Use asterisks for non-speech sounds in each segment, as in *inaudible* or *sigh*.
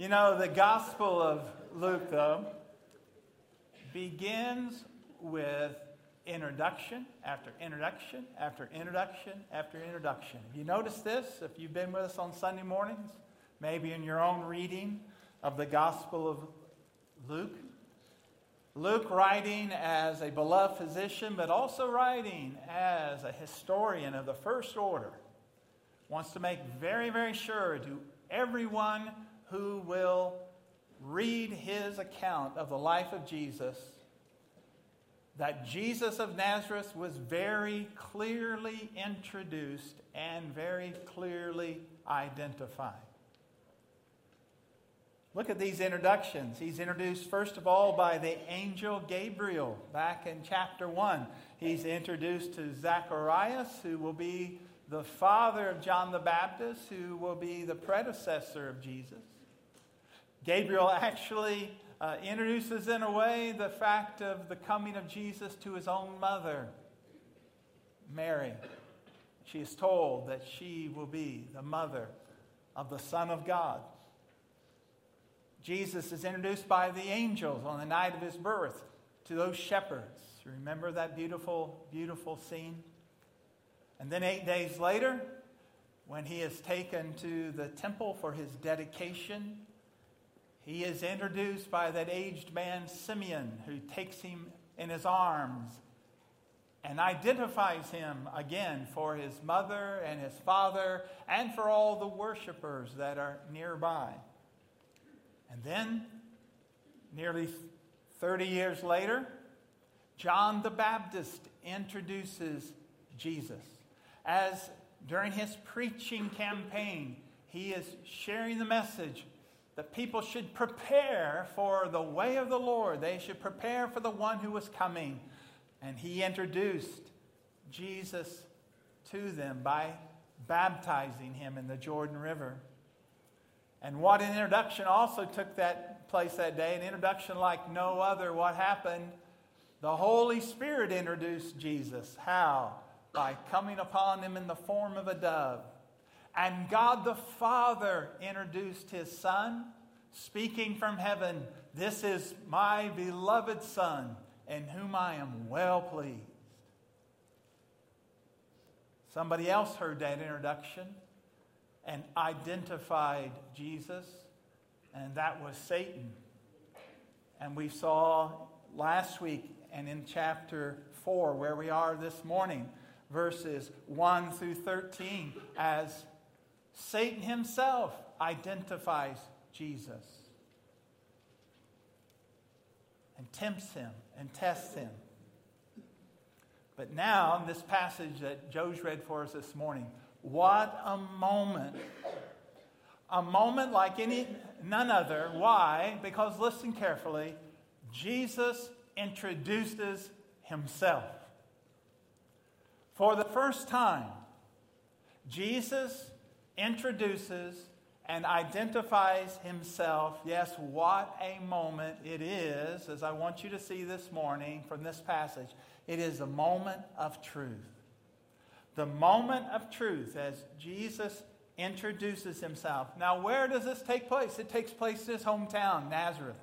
You know, the Gospel of Luke, though, begins with introduction after introduction after introduction after introduction. Have you noticed this? If you've been with us on Sunday mornings, maybe in your own reading of the Gospel of Luke, Luke, writing as a beloved physician, but also writing as a historian of the first order, wants to make very, very sure to everyone who will read his account of the life of Jesus that Jesus of Nazareth was very clearly introduced and very clearly identified. Look at these introductions. He's introduced, first of all, by the angel Gabriel back in chapter 1. He's introduced to Zacharias, who will be the father of John the Baptist, who will be the predecessor of Jesus. Gabriel actually uh, introduces, in a way, the fact of the coming of Jesus to his own mother, Mary. She is told that she will be the mother of the Son of God. Jesus is introduced by the angels on the night of his birth to those shepherds. Remember that beautiful, beautiful scene? And then eight days later, when he is taken to the temple for his dedication, he is introduced by that aged man, Simeon, who takes him in his arms and identifies him again for his mother and his father and for all the worshipers that are nearby. And then, nearly 30 years later, John the Baptist introduces Jesus. As during his preaching campaign, he is sharing the message that people should prepare for the way of the Lord. They should prepare for the one who was coming. And he introduced Jesus to them by baptizing him in the Jordan River. And what an introduction also took that place that day, an introduction like no other. What happened? The Holy Spirit introduced Jesus. How? By coming upon him in the form of a dove. And God the Father introduced his Son, speaking from heaven This is my beloved Son, in whom I am well pleased. Somebody else heard that introduction and identified Jesus, and that was Satan. And we saw last week and in chapter 4, where we are this morning, verses 1 through 13, as Satan himself identifies Jesus and tempts him and tests him. But now, in this passage that Joe's read for us this morning, what a moment. A moment like any none other. Why? Because listen carefully. Jesus introduces himself. For the first time, Jesus introduces and identifies himself. Yes, what a moment it is, as I want you to see this morning from this passage. It is a moment of truth the moment of truth as Jesus introduces himself. Now, where does this take place? It takes place in his hometown, Nazareth,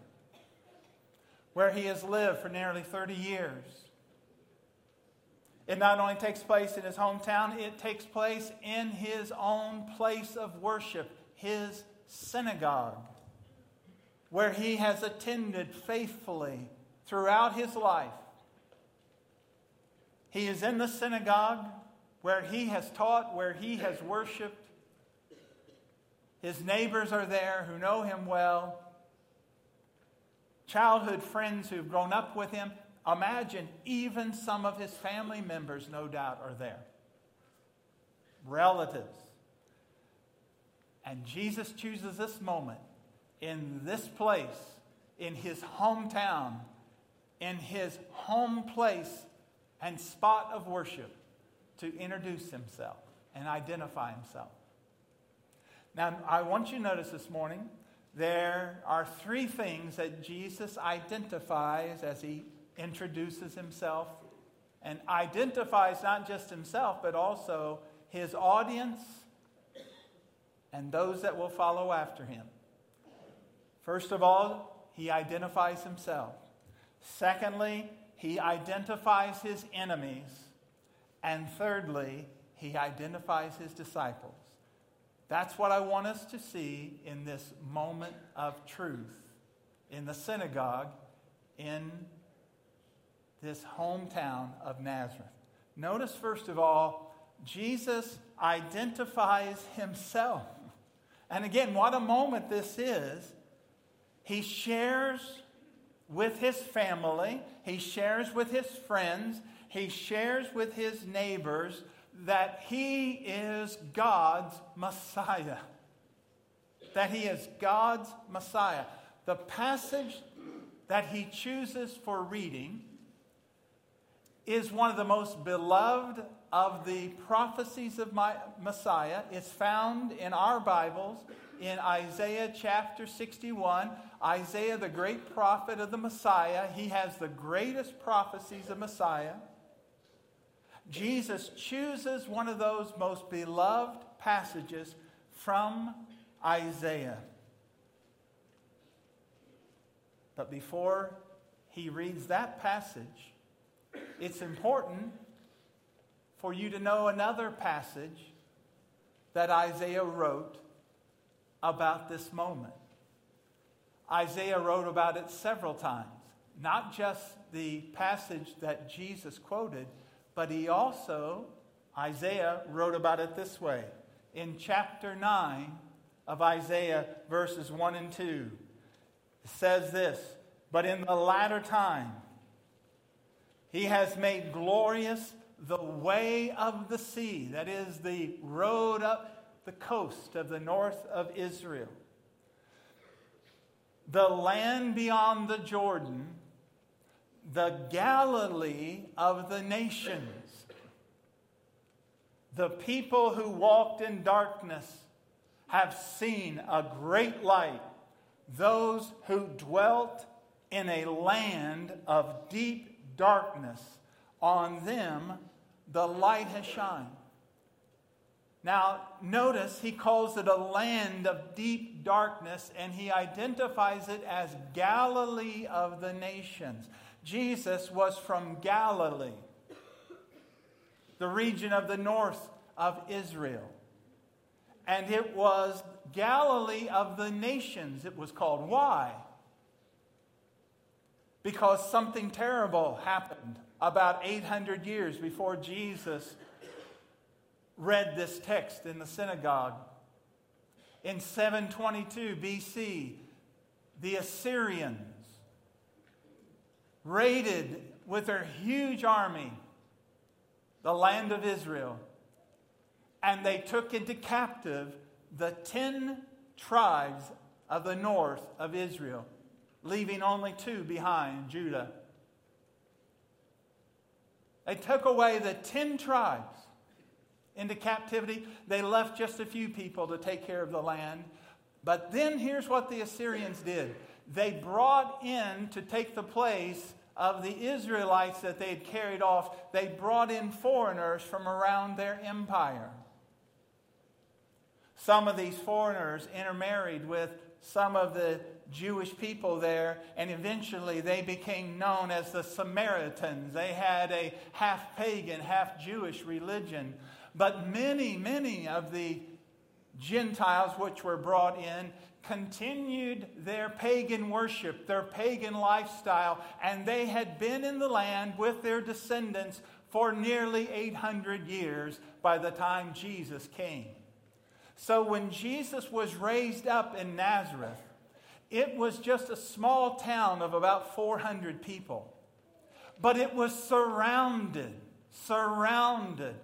where he has lived for nearly 30 years. It not only takes place in his hometown, it takes place in his own place of worship, his synagogue, where he has attended faithfully throughout his life. He is in the synagogue where he has taught, where he has worshiped. His neighbors are there who know him well. Childhood friends who've grown up with him. Imagine even some of his family members, no doubt, are there. Relatives. And Jesus chooses this moment in this place, in his hometown, in his home place and spot of worship to introduce himself and identify himself. Now, I want you to notice this morning there are three things that Jesus identifies as he introduces himself and identifies not just himself, but also his audience and those that will follow after him. First of all, he identifies himself. Secondly, he identifies his enemies. And thirdly, he identifies his disciples. That's what I want us to see in this moment of truth in the synagogue in this hometown of Nazareth. Notice, first of all, Jesus identifies himself. And again, what a moment this is. He shares with his family, he shares with his friends, he shares with his neighbors that he is God's Messiah. That he is God's Messiah. The passage that he chooses for reading is one of the most beloved of the prophecies of my Messiah. It's found in our Bibles in Isaiah chapter 61. Isaiah, the great prophet of the Messiah, he has the greatest prophecies of Messiah. Jesus chooses one of those most beloved passages from Isaiah. But before he reads that passage, it's important for you to know another passage that Isaiah wrote about this moment. Isaiah wrote about it several times, not just the passage that Jesus quoted, but he also, Isaiah wrote about it this way. In chapter 9 of Isaiah, verses 1 and 2, it says this But in the latter time, he has made glorious the way of the sea, that is, the road up the coast of the north of Israel. The land beyond the Jordan, the Galilee of the nations. The people who walked in darkness have seen a great light. Those who dwelt in a land of deep darkness, on them the light has shined. Now, notice he calls it a land of deep darkness and he identifies it as Galilee of the nations. Jesus was from Galilee, the region of the north of Israel. And it was Galilee of the nations, it was called. Why? Because something terrible happened about 800 years before Jesus read this text in the synagogue. In 722 BC, the Assyrians raided with their huge army the land of Israel, and they took into captive the 10 tribes of the north of Israel leaving only two behind Judah. They took away the 10 tribes into captivity. They left just a few people to take care of the land. But then here's what the Assyrians did they brought in to take the place of the Israelites that they had carried off, they brought in foreigners from around their empire. Some of these foreigners intermarried with some of the Jewish people there, and eventually they became known as the Samaritans. They had a half pagan, half Jewish religion. But many, many of the Gentiles which were brought in continued their pagan worship, their pagan lifestyle, and they had been in the land with their descendants for nearly 800 years by the time Jesus came. So when Jesus was raised up in Nazareth, it was just a small town of about 400 people. But it was surrounded, surrounded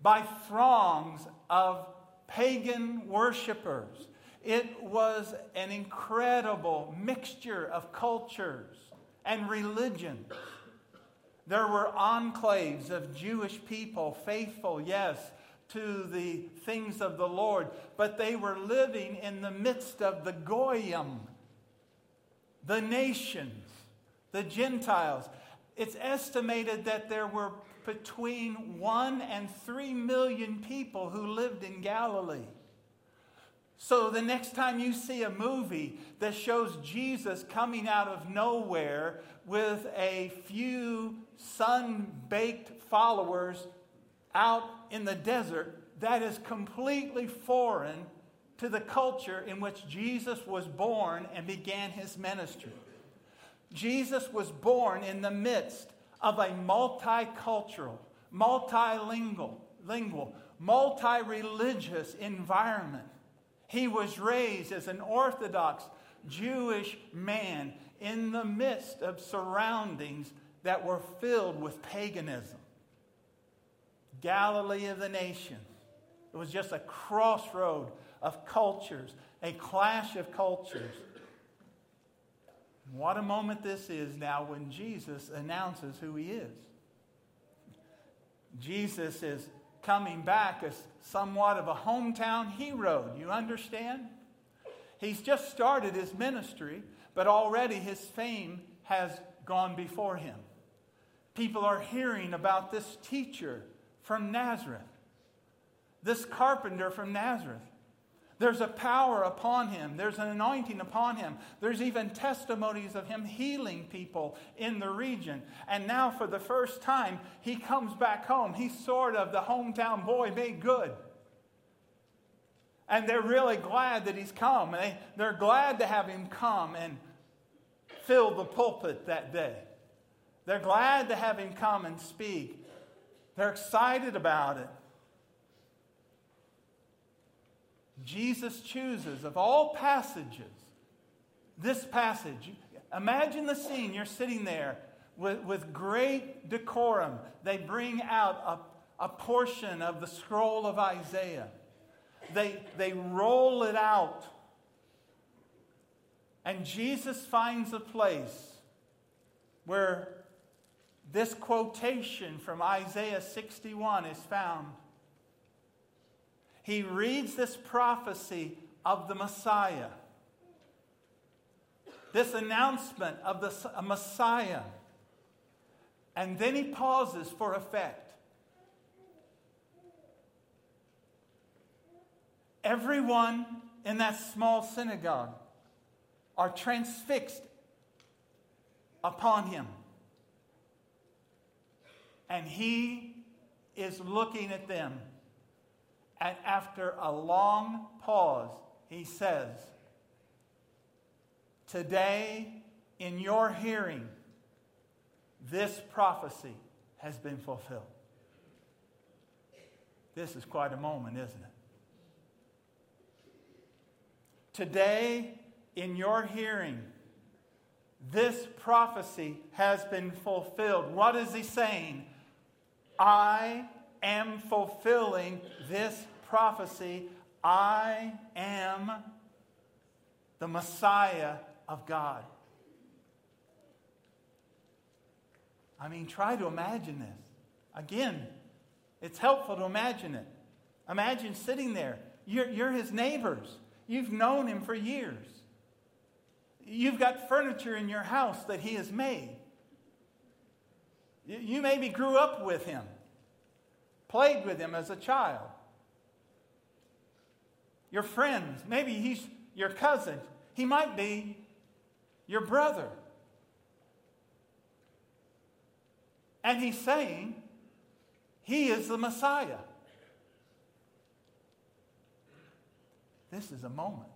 by throngs of pagan worshipers. It was an incredible mixture of cultures and religions. There were enclaves of Jewish people, faithful, yes, to the things of the Lord, but they were living in the midst of the Goyim, the nations, the Gentiles. It's estimated that there were between one and three million people who lived in Galilee. So the next time you see a movie that shows Jesus coming out of nowhere with a few sun baked followers out in the desert, that is completely foreign to the culture in which Jesus was born and began his ministry. Jesus was born in the midst of a multicultural, multilingual, lingual, multi religious environment. He was raised as an Orthodox Jewish man in the midst of surroundings that were filled with paganism. Galilee of the nations. It was just a crossroad of cultures, a clash of cultures. What a moment this is now when Jesus announces who he is. Jesus is coming back as somewhat of a hometown hero. You understand? He's just started his ministry, but already his fame has gone before him. People are hearing about this teacher from Nazareth, this carpenter from Nazareth. There's a power upon him. There's an anointing upon him. There's even testimonies of him healing people in the region. And now, for the first time, he comes back home. He's sort of the hometown boy made good. And they're really glad that he's come. They, they're glad to have him come and fill the pulpit that day. They're glad to have him come and speak. They're excited about it. Jesus chooses, of all passages, this passage. Imagine the scene. You're sitting there with, with great decorum. They bring out a, a portion of the scroll of Isaiah, they, they roll it out. And Jesus finds a place where this quotation from Isaiah 61 is found he reads this prophecy of the Messiah, this announcement of the Messiah, and then he pauses for effect. Everyone in that small synagogue are transfixed upon him. And he is looking at them. And after a long pause, he says, Today, in your hearing, this prophecy has been fulfilled. This is quite a moment, isn't it? Today, in your hearing, this prophecy has been fulfilled. What is he saying? I am fulfilling this prophecy I am the Messiah of God. I mean, try to imagine this. Again, it's helpful to imagine it. Imagine sitting there. You're, you're his neighbors, you've known him for years. You've got furniture in your house that he has made. You maybe grew up with him, played with him as a child your friends. Maybe he's your cousin. He might be your brother. And he's saying he is the Messiah. This is a moment.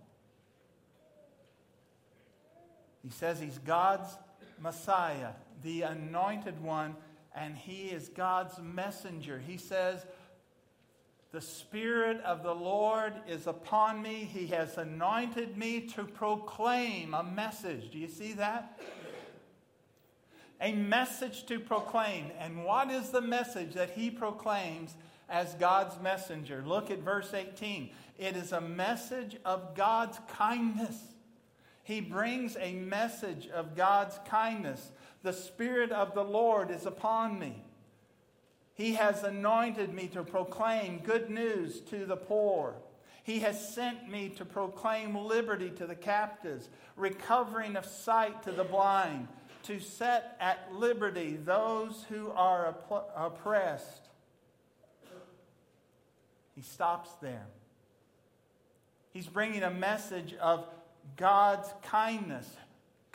He says he's God's Messiah, the anointed one, and he is God's messenger. He says, the Spirit of the Lord is upon me. He has anointed me to proclaim a message. Do you see that? A message to proclaim. And what is the message that he proclaims as God's messenger? Look at verse 18. It is a message of God's kindness. He brings a message of God's kindness. The Spirit of the Lord is upon me he has anointed me to proclaim good news to the poor. He has sent me to proclaim liberty to the captives, recovering of sight to the blind, to set at liberty those who are oppressed. He stops there. He's bringing a message of God's kindness.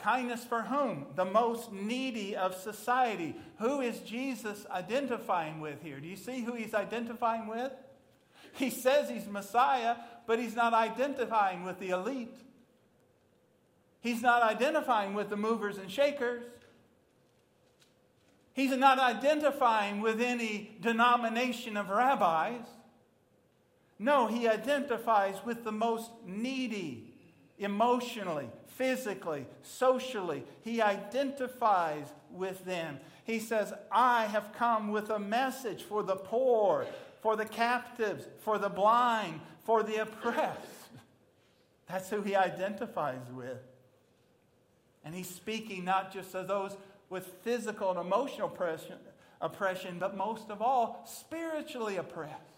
Kindness for whom? The most needy of society. Who is Jesus identifying with here? Do you see who he's identifying with? He says he's Messiah, but he's not identifying with the elite. He's not identifying with the movers and shakers. He's not identifying with any denomination of rabbis. No, he identifies with the most needy emotionally, physically, socially. He identifies with them. He says, I have come with a message for the poor, for the captives, for the blind, for the oppressed. *laughs* That's who he identifies with. And he's speaking not just to those with physical and emotional oppression, oppression, but most of all, spiritually oppressed.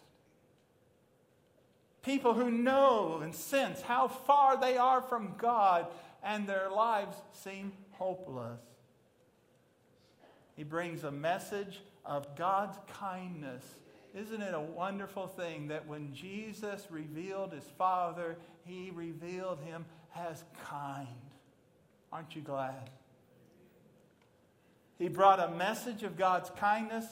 People who know and sense how far they are from God and their lives seem hopeless. He brings a message of God's kindness. Isn't it a wonderful thing that when Jesus revealed his Father, he revealed him as kind? Aren't you glad? He brought a message of God's kindness,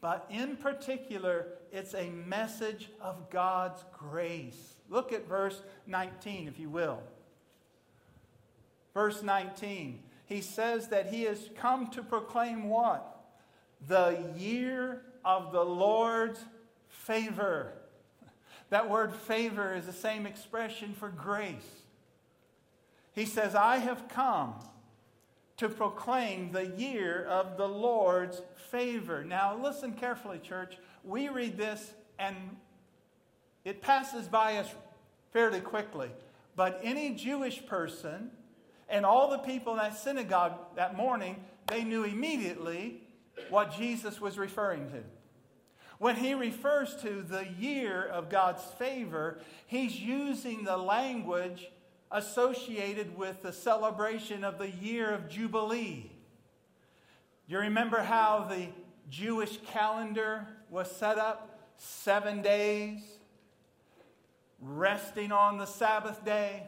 but in particular, it's a message of God's grace. Look at verse 19, if you will. Verse 19, he says that he has come to proclaim what? The year of the Lord's favor. That word favor is the same expression for grace. He says, I have come to proclaim the year of the Lord's favor. Now, listen carefully, church. We read this and it passes by us fairly quickly. But any Jewish person and all the people in that synagogue that morning, they knew immediately what Jesus was referring to. When he refers to the year of God's favor, he's using the language associated with the celebration of the year of Jubilee. You remember how the Jewish calendar was set up? Seven days, resting on the Sabbath day,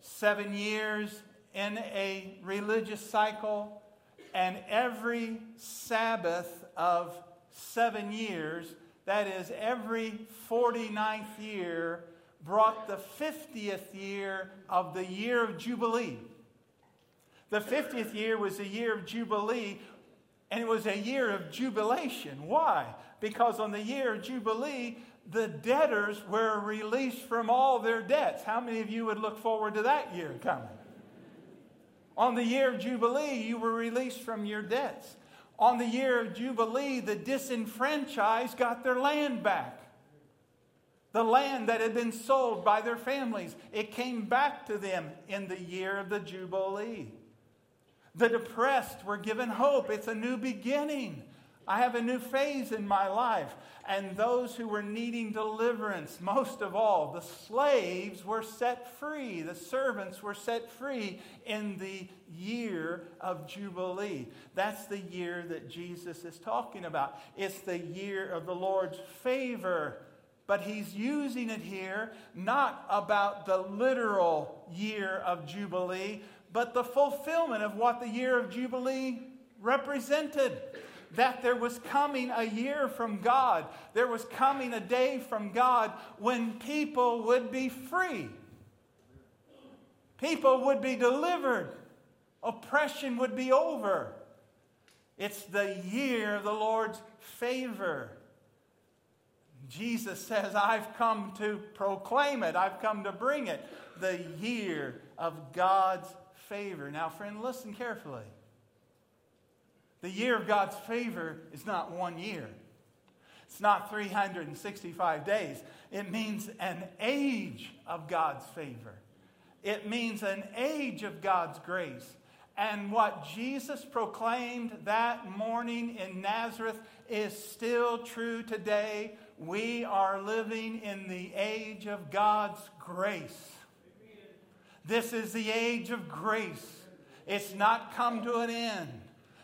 seven years in a religious cycle, and every Sabbath of seven years, that is, every 49th year, brought the 50th year of the year of Jubilee. The 50th year was a year of Jubilee, and it was a year of jubilation. Why? Because on the year of Jubilee, the debtors were released from all their debts. How many of you would look forward to that year coming? On the year of Jubilee, you were released from your debts. On the year of Jubilee, the disenfranchised got their land back. The land that had been sold by their families, it came back to them in the year of the Jubilee. The depressed were given hope. It's a new beginning. I have a new phase in my life. And those who were needing deliverance, most of all, the slaves were set free. The servants were set free in the year of Jubilee. That's the year that Jesus is talking about. It's the year of the Lord's favor but he's using it here not about the literal year of Jubilee, but the fulfillment of what the year of Jubilee represented. That there was coming a year from God, there was coming a day from God when people would be free, people would be delivered, oppression would be over. It's the year of the Lord's favor. Jesus says, I've come to proclaim it, I've come to bring it. The year of God's favor. Now, friend, listen carefully. The year of God's favor is not one year. It's not 365 days. It means an age of God's favor. It means an age of God's grace. And what Jesus proclaimed that morning in Nazareth is still true today we are living in the age of God's grace. This is the age of grace. It's not come to an end.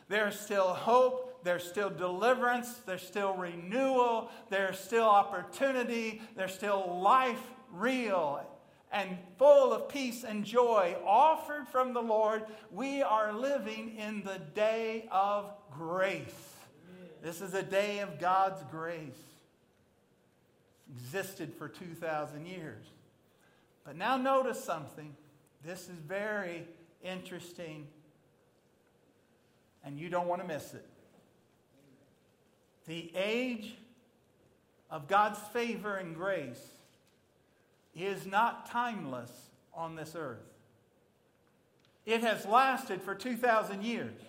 There's still hope, there's still deliverance, there's still renewal, there's still opportunity, there's still life real and full of peace and joy offered from the Lord, we are living in the day of grace. This is a day of God's grace. Existed for 2,000 years. But now notice something. This is very interesting, and you don't want to miss it. The age of God's favor and grace is not timeless on this earth. It has lasted for 2,000 years,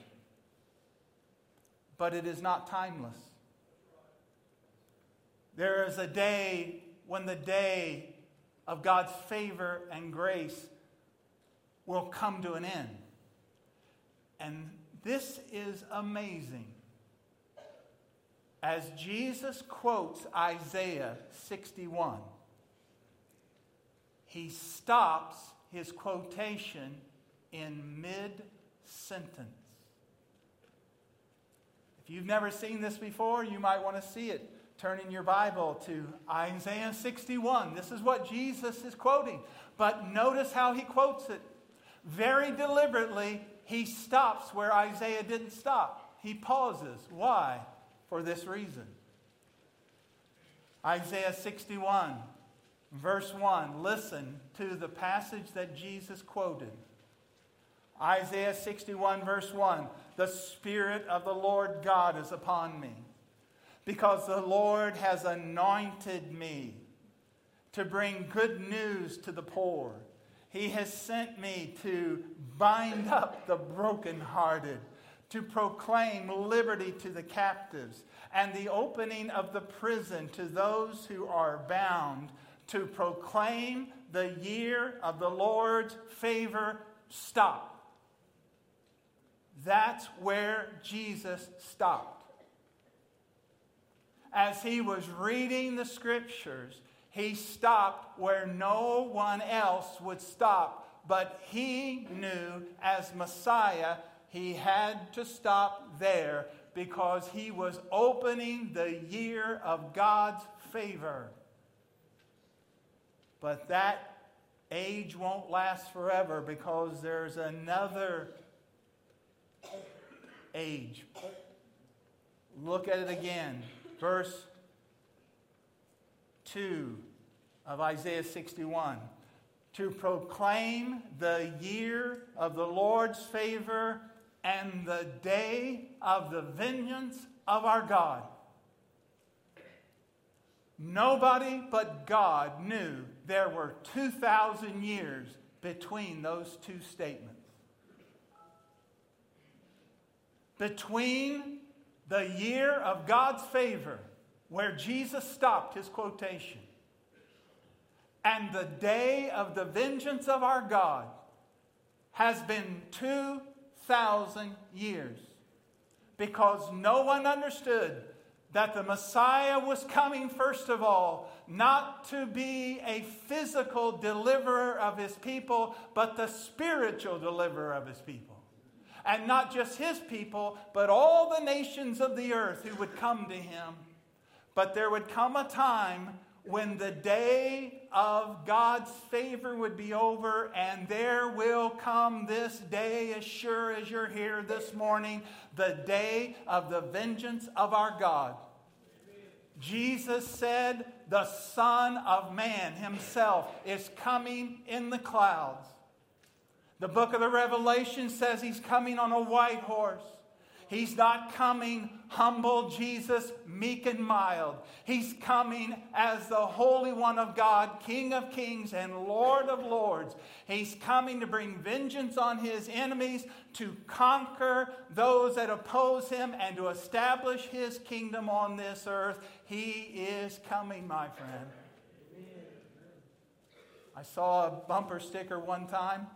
but it is not timeless. There is a day when the day of God's favor and grace will come to an end. And this is amazing. As Jesus quotes Isaiah 61, he stops his quotation in mid sentence. If you've never seen this before, you might want to see it. Turn in your Bible to Isaiah 61. This is what Jesus is quoting. But notice how he quotes it. Very deliberately, he stops where Isaiah didn't stop. He pauses. Why? For this reason. Isaiah 61, verse 1. Listen to the passage that Jesus quoted. Isaiah 61, verse 1 The Spirit of the Lord God is upon me, because the Lord has anointed me to bring good news to the poor. He has sent me to bind up the brokenhearted, to proclaim liberty to the captives, and the opening of the prison to those who are bound, to proclaim the year of the Lord's favor. Stop. That's where Jesus stopped. As he was reading the scriptures, he stopped where no one else would stop. But he knew as Messiah, he had to stop there because he was opening the year of God's favor. But that age won't last forever because there's another age. Look at it again. Verse 2 of Isaiah 61. To proclaim the year of the Lord's favor and the day of the vengeance of our God. Nobody but God knew there were 2,000 years between those two statements. between the year of God's favor, where Jesus stopped his quotation, and the day of the vengeance of our God has been 2,000 years because no one understood that the Messiah was coming, first of all, not to be a physical deliverer of his people, but the spiritual deliverer of his people and not just his people, but all the nations of the earth who would come to him. But there would come a time when the day of God's favor would be over, and there will come this day, as sure as you're here this morning, the day of the vengeance of our God. Jesus said, The Son of Man himself is coming in the clouds. The book of the Revelation says he's coming on a white horse. He's not coming humble Jesus, meek and mild. He's coming as the Holy One of God, King of kings and Lord of lords. He's coming to bring vengeance on his enemies, to conquer those that oppose him, and to establish his kingdom on this earth. He is coming, my friend. I saw a bumper sticker one time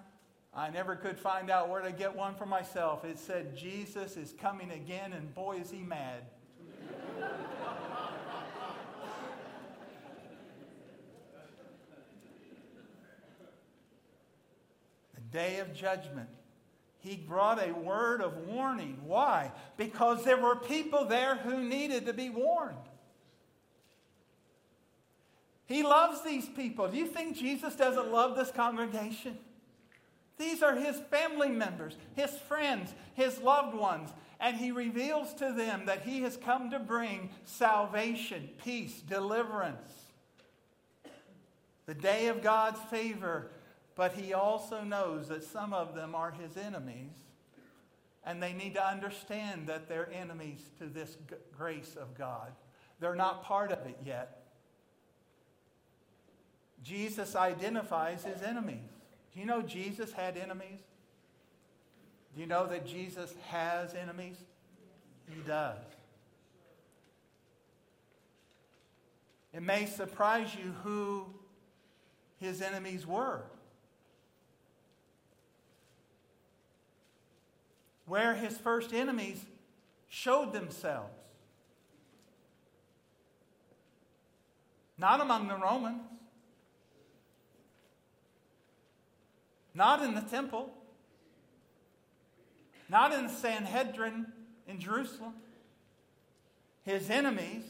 I never could find out where to get one for myself. It said, Jesus is coming again, and boy, is he mad. *laughs* the day of judgment. He brought a word of warning. Why? Because there were people there who needed to be warned. He loves these people. Do you think Jesus doesn't love this congregation? These are his family members, his friends, his loved ones. And he reveals to them that he has come to bring salvation, peace, deliverance, the day of God's favor. But he also knows that some of them are his enemies. And they need to understand that they're enemies to this grace of God. They're not part of it yet. Jesus identifies his enemies. Do you know Jesus had enemies? Do you know that Jesus has enemies? He does. It may surprise you who his enemies were. Where his first enemies showed themselves. Not among the Romans, not in the temple, not in the Sanhedrin in Jerusalem. His enemies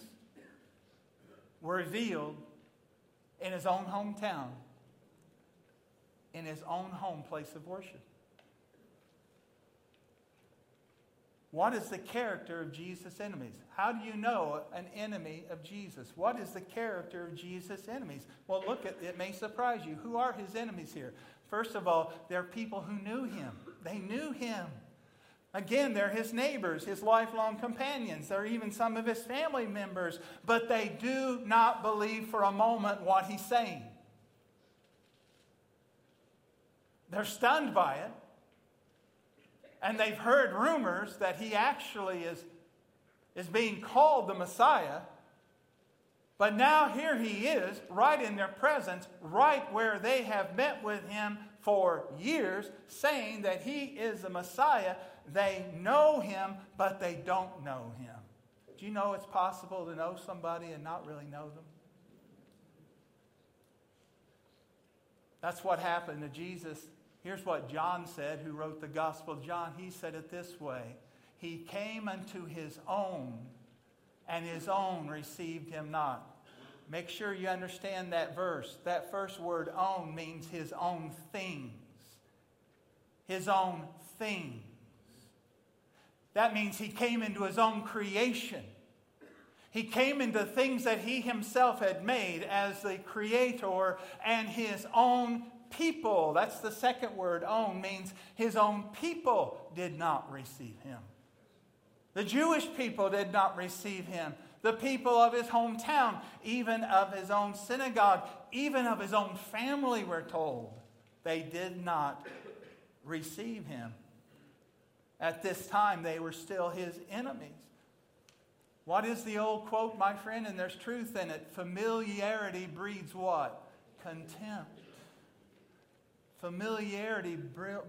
were revealed in his own hometown, in his own home place of worship. What is the character of Jesus' enemies? How do you know an enemy of Jesus? What is the character of Jesus' enemies? Well, look at it may surprise you. Who are his enemies here? First of all, they're people who knew him. They knew him. Again, they're his neighbors, his lifelong companions. They're even some of his family members, but they do not believe for a moment what he's saying. They're stunned by it. And they've heard rumors that he actually is, is being called the Messiah. But now here he is, right in their presence, right where they have met with him for years, saying that he is the Messiah. They know him, but they don't know him. Do you know it's possible to know somebody and not really know them? That's what happened to Jesus. Here's what John said, who wrote the Gospel John. He said it this way He came unto his own, and his own received him not. Make sure you understand that verse. That first word, own, means his own things. His own things. That means he came into his own creation. He came into things that he himself had made as the creator and his own people. That's the second word, own, means his own people did not receive him. The Jewish people did not receive him the people of his hometown, even of his own synagogue, even of his own family, we're told. They did not receive him. At this time, they were still his enemies. What is the old quote, my friend? And there's truth in it. Familiarity breeds what? Contempt. Familiarity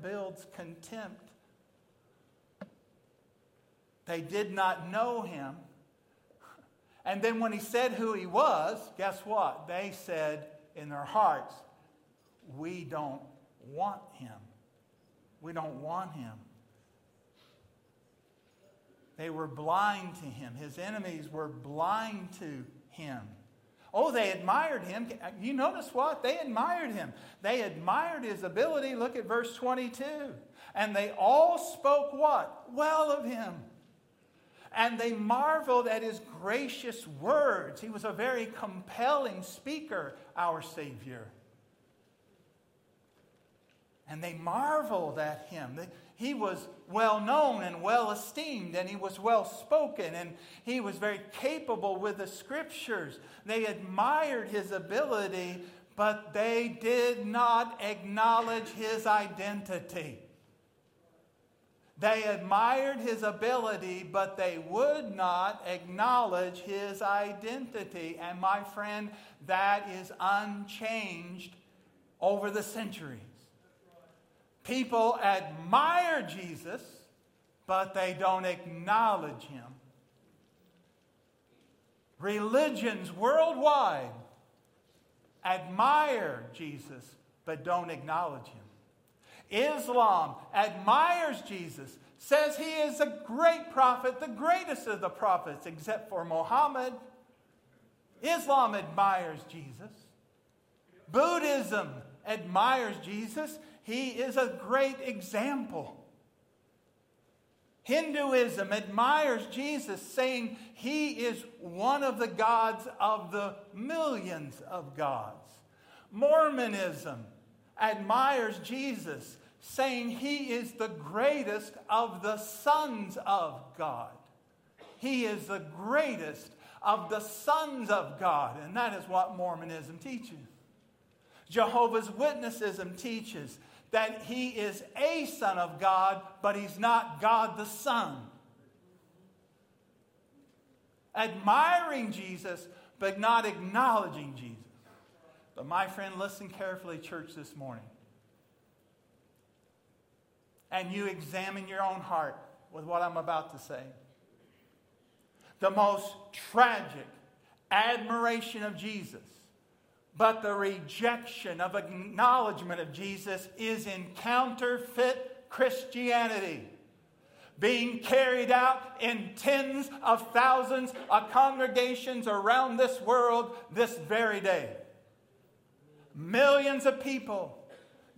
builds contempt. They did not know him. And then when he said who he was, guess what? They said in their hearts, We don't want him. We don't want him. They were blind to him. His enemies were blind to him. Oh, they admired him. You notice what? They admired him. They admired his ability. Look at verse 22. And they all spoke what? Well of him and they marveled at his gracious words. He was a very compelling speaker, our Savior. And they marveled at him. He was well known and well esteemed, and he was well spoken, and he was very capable with the scriptures. They admired his ability, but they did not acknowledge his identity. They admired his ability, but they would not acknowledge his identity. And my friend, that is unchanged over the centuries. People admire Jesus, but they don't acknowledge him. Religions worldwide admire Jesus, but don't acknowledge him. Islam admires Jesus, says he is a great prophet, the greatest of the prophets, except for Muhammad. Islam admires Jesus. Buddhism admires Jesus. He is a great example. Hinduism admires Jesus, saying he is one of the gods of the millions of gods. Mormonism admires Jesus, saying he is the greatest of the sons of God. He is the greatest of the sons of God, and that is what Mormonism teaches. Jehovah's Witnessism teaches that he is a son of God, but he's not God the Son. Admiring Jesus, but not acknowledging Jesus. But my friend, listen carefully, church, this morning. And you examine your own heart with what I'm about to say. The most tragic admiration of Jesus but the rejection of acknowledgement of Jesus is in counterfeit Christianity being carried out in tens of thousands of congregations around this world this very day. Millions of people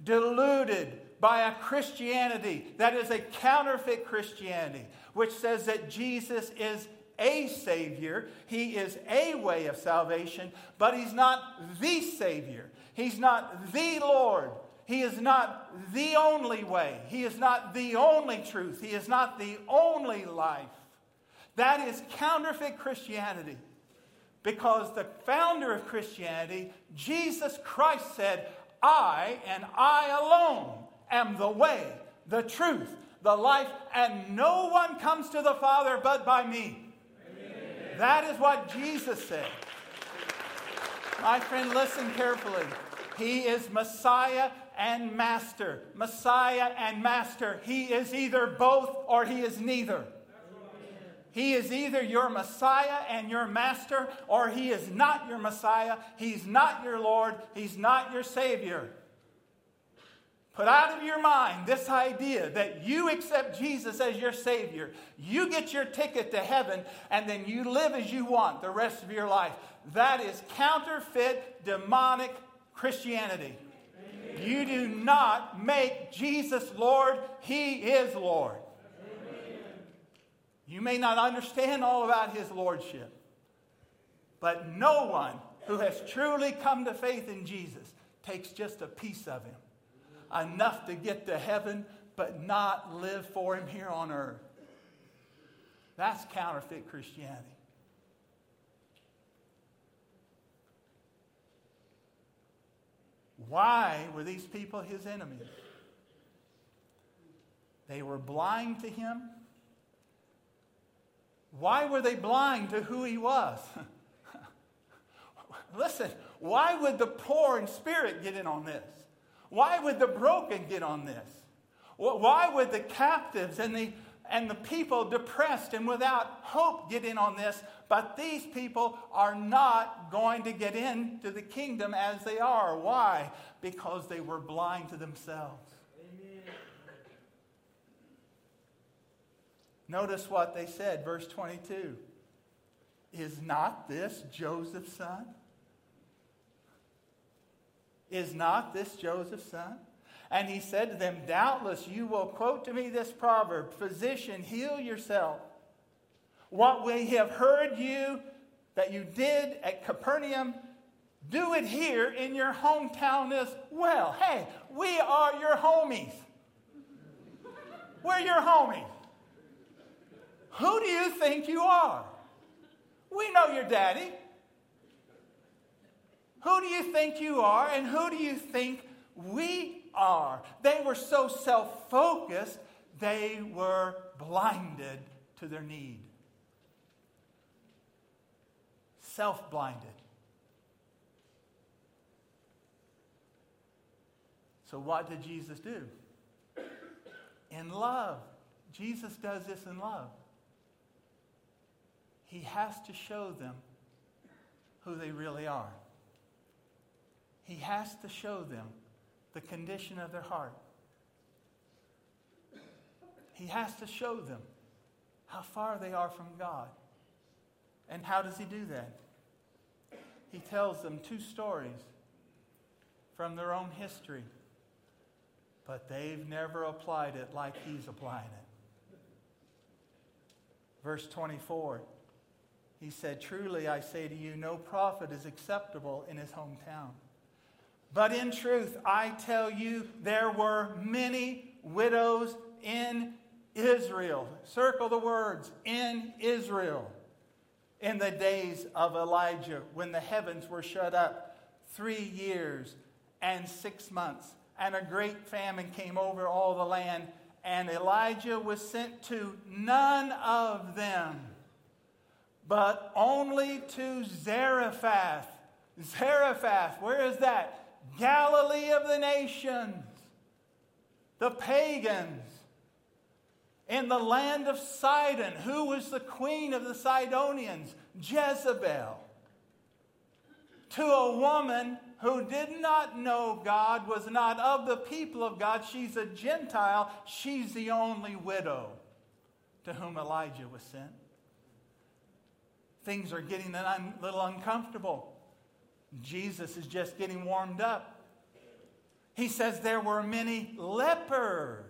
deluded by a Christianity that is a counterfeit Christianity, which says that Jesus is a Savior, He is a way of salvation, but He's not the Savior. He's not the Lord. He is not the only way. He is not the only truth. He is not the only life. That is counterfeit Christianity. Because the founder of Christianity, Jesus Christ, said, I and I alone am the way, the truth, the life, and no one comes to the Father but by me. That is what Jesus said. My friend, listen carefully. He is Messiah and Master. Messiah and Master. He is either both or he is neither. He is either your Messiah and your Master, or he is not your Messiah. He's not your Lord. He's not your Savior. Put out of your mind this idea that you accept Jesus as your Savior. You get your ticket to heaven, and then you live as you want the rest of your life. That is counterfeit, demonic Christianity. Amen. You do not make Jesus Lord, He is Lord. You may not understand all about His Lordship, but no one who has truly come to faith in Jesus takes just a piece of Him enough to get to heaven, but not live for Him here on earth. That's counterfeit Christianity. Why were these people his enemies? They were blind to him. Why were they blind to who he was? *laughs* Listen, why would the poor in spirit get in on this? Why would the broken get on this? Why would the captives and the, and the people depressed and without hope get in on this? But these people are not going to get into the kingdom as they are. Why? Because they were blind to themselves. Notice what they said, verse 22. Is not this Joseph's son? Is not this Joseph's son? And he said to them, Doubtless you will quote to me this proverb Physician, heal yourself. What we have heard you that you did at Capernaum, do it here in your hometown as well. Hey, we are your homies. We're your homies. Who do you think you are? We know your daddy. Who do you think you are, and who do you think we are? They were so self focused, they were blinded to their need. Self blinded. So, what did Jesus do? In love. Jesus does this in love. He has to show them who they really are. He has to show them the condition of their heart. He has to show them how far they are from God. And how does he do that? he tells them two stories from their own history, but they've never applied it like he's applying it. Verse 24, he said, Truly I say to you, no prophet is acceptable in his hometown. But in truth, I tell you, there were many widows in Israel. Circle the words in Israel. In the days of Elijah, when the heavens were shut up, three years and six months, and a great famine came over all the land, and Elijah was sent to none of them, but only to Zarephath. Zarephath, where is that? Galilee of the nations, the pagans in the land of Sidon. Who was the queen of the Sidonians? Jezebel. To a woman who did not know God, was not of the people of God, she's a Gentile, she's the only widow to whom Elijah was sent. Things are getting a little uncomfortable. Jesus is just getting warmed up. He says there were many lepers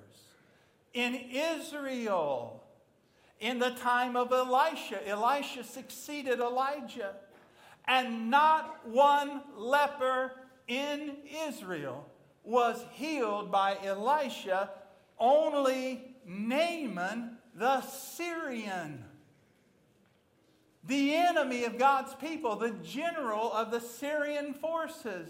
in Israel in the time of Elisha. Elisha succeeded Elijah, and not one leper in Israel was healed by Elisha, only Naaman the Syrian. The enemy of God's people, the general of the Syrian forces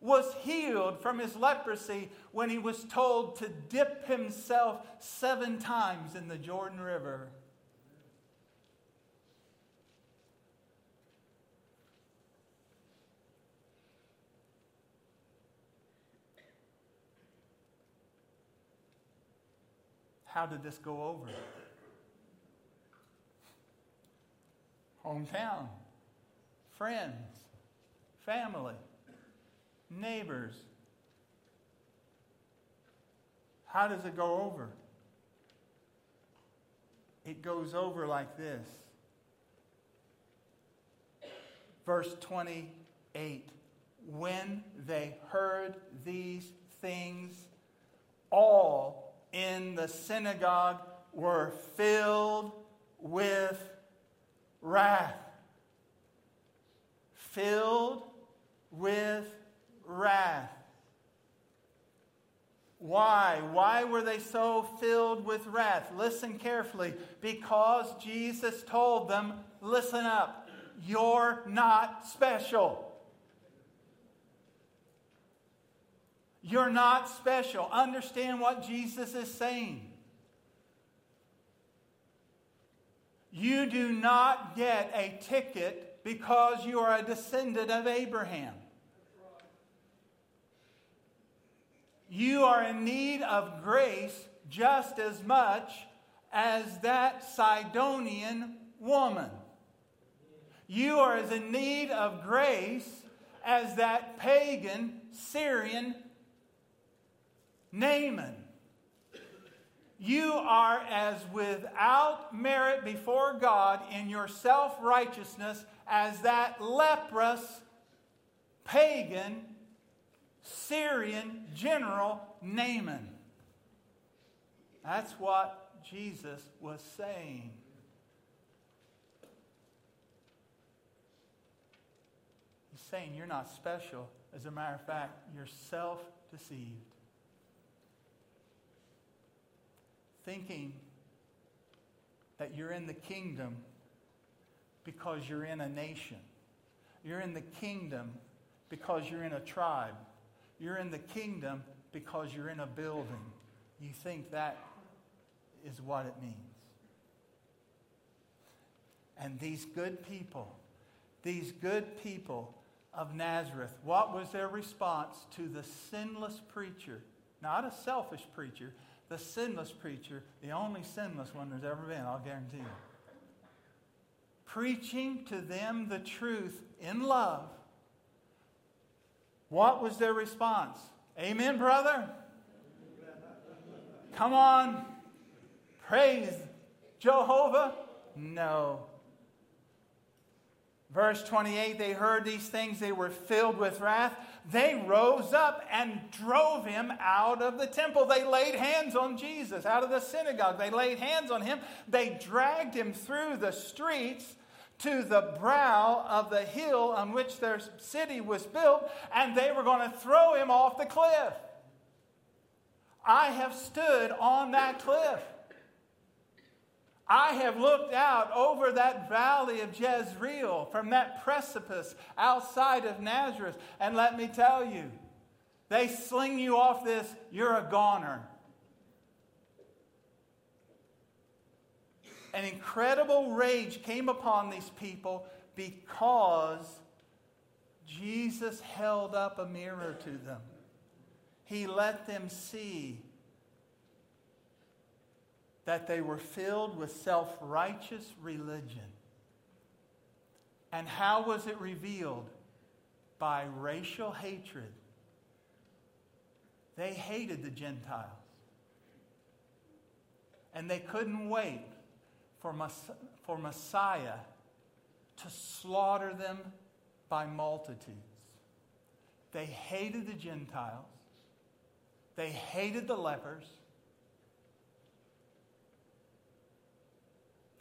was healed from his leprosy when he was told to dip himself seven times in the Jordan River. How did this go over? Hometown, friends, family neighbors. How does it go over? It goes over like this. Verse 28 When they heard these things, all in the synagogue were filled with wrath. Filled with wrath. Why? Why were they so filled with wrath? Listen carefully. Because Jesus told them, listen up, you're not special. You're not special. Understand what Jesus is saying. You do not get a ticket because you are a descendant of Abraham. you are in need of grace just as much as that Sidonian woman. You are as in need of grace as that pagan Syrian Naaman. You are as without merit before God in your self righteousness as that leprous pagan Syrian general Naaman. That's what Jesus was saying. He's saying you're not special. As a matter of fact, you're self deceived. Thinking that you're in the kingdom because you're in a nation. You're in the kingdom because you're in a tribe. You're in the kingdom because you're in a building. You think that is what it means. And these good people, these good people of Nazareth, what was their response to the sinless preacher? Not a selfish preacher, the sinless preacher, the only sinless one there's ever been, I'll guarantee you. Preaching to them the truth in love what was their response? Amen, brother? Come on. Praise Jehovah? No. Verse 28 they heard these things, they were filled with wrath. They rose up and drove him out of the temple. They laid hands on Jesus out of the synagogue. They laid hands on him. They dragged him through the streets to the brow of the hill on which their city was built, and they were going to throw him off the cliff. I have stood on that cliff. I have looked out over that valley of Jezreel from that precipice outside of Nazareth, and let me tell you, they sling you off this, you're a goner. An incredible rage came upon these people because Jesus held up a mirror to them. He let them see that they were filled with self righteous religion. And how was it revealed? By racial hatred. They hated the Gentiles. And they couldn't wait for, for Messiah to slaughter them by multitudes. They hated the Gentiles. They hated the lepers.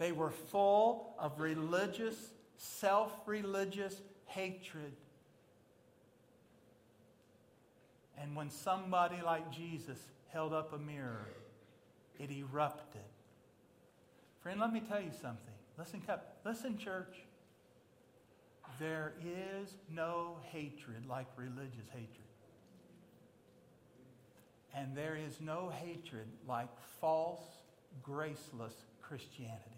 They were full of religious, self religious hatred. And when somebody like Jesus held up a mirror, it erupted. Friend, let me tell you something. Listen, listen, church. There is no hatred like religious hatred. And there is no hatred like false, graceless Christianity.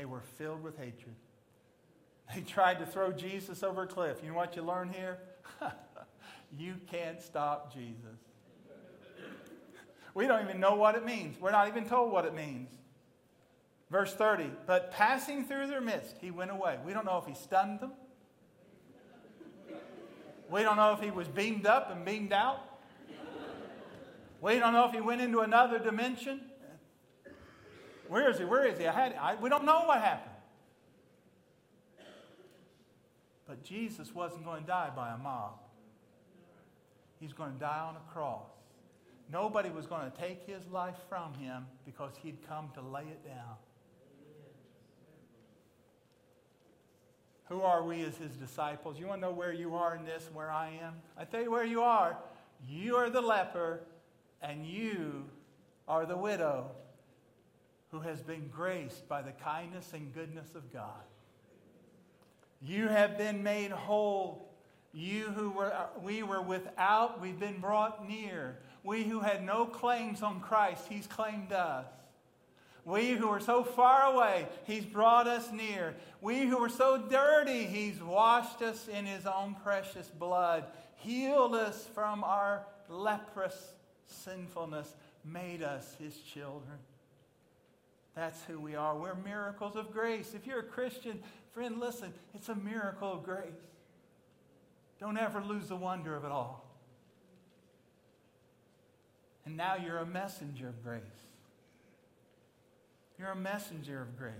They were filled with hatred. They tried to throw Jesus over a cliff. You know what you learn here? *laughs* you can't stop Jesus. We don't even know what it means. We're not even told what it means. Verse 30, but passing through their midst, he went away. We don't know if he stunned them. We don't know if he was beamed up and beamed out. We don't know if he went into another dimension. Where is he? Where is he? I had, I, we don't know what happened. But Jesus wasn't going to die by a mob. He's going to die on a cross. Nobody was going to take his life from him because he'd come to lay it down. Who are we as his disciples? You want to know where you are in this, where I am? I tell you where you are. You are the leper, and you are the widow who has been graced by the kindness and goodness of God. You have been made whole. You who were, we were without, we've been brought near. We who had no claims on Christ, He's claimed us. We who were so far away, He's brought us near. We who were so dirty, He's washed us in His own precious blood, healed us from our leprous sinfulness, made us His children. That's who we are. We're miracles of grace. If you're a Christian, friend, listen, it's a miracle of grace. Don't ever lose the wonder of it all. And now you're a messenger of grace. You're a messenger of grace.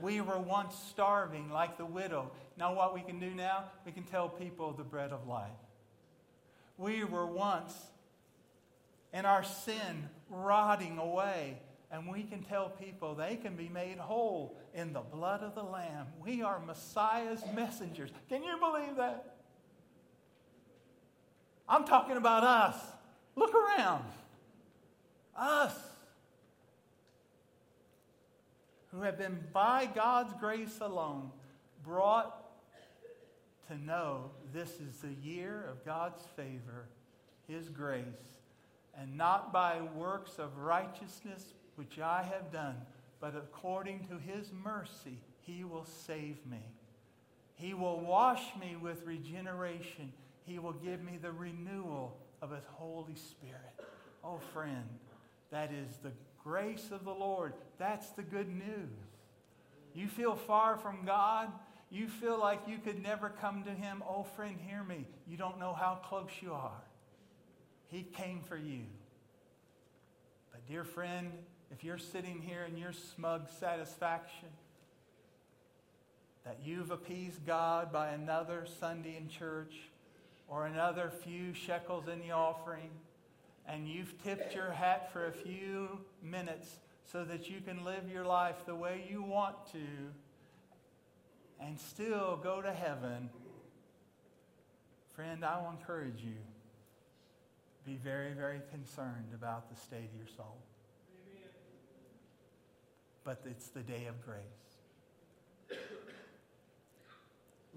We were once starving like the widow. Now, what we can do now? We can tell people the bread of life. We were once in our sin rotting away and we can tell people they can be made whole in the blood of the Lamb. We are Messiah's messengers. Can you believe that? I'm talking about us. Look around. Us. Who have been, by God's grace alone, brought to know this is the year of God's favor, His grace, and not by works of righteousness which I have done, but according to his mercy, he will save me. He will wash me with regeneration. He will give me the renewal of his Holy Spirit. Oh, friend, that is the grace of the Lord. That's the good news. You feel far from God. You feel like you could never come to him. Oh, friend, hear me. You don't know how close you are. He came for you. But, dear friend, if you're sitting here in your smug satisfaction that you've appeased God by another Sunday in church or another few shekels in the offering, and you've tipped your hat for a few minutes so that you can live your life the way you want to and still go to heaven, friend, I will encourage you. Be very, very concerned about the state of your soul. But it's the day of grace.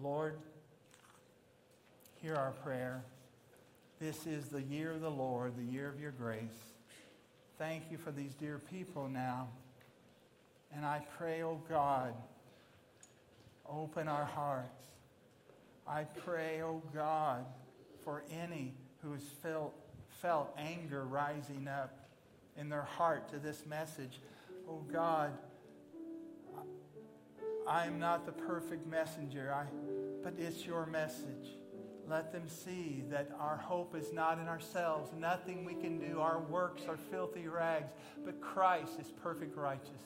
Lord, hear our prayer. This is the year of the Lord, the year of your grace. Thank you for these dear people now. And I pray, oh God, open our hearts. I pray, oh God, for any who has felt, felt anger rising up in their heart to this message. Oh God, I am not the perfect messenger, I, but it's your message. Let them see that our hope is not in ourselves, nothing we can do. Our works are filthy rags, but Christ is perfect righteousness.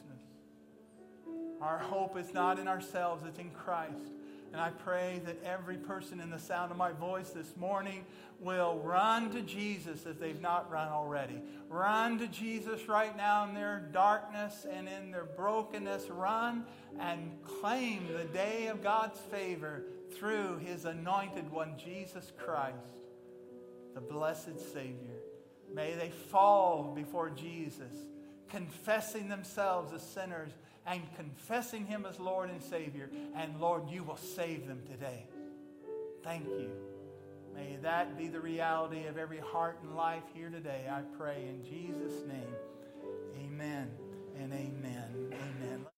Our hope is not in ourselves, it's in Christ. And I pray that every person in the sound of my voice this morning will run to Jesus if they've not run already. Run to Jesus right now in their darkness and in their brokenness. Run and claim the day of God's favor through his anointed one, Jesus Christ, the blessed Savior. May they fall before Jesus, confessing themselves as sinners and confessing him as Lord and Savior. And Lord, you will save them today. Thank you. May that be the reality of every heart and life here today. I pray in Jesus' name. Amen and amen. Amen.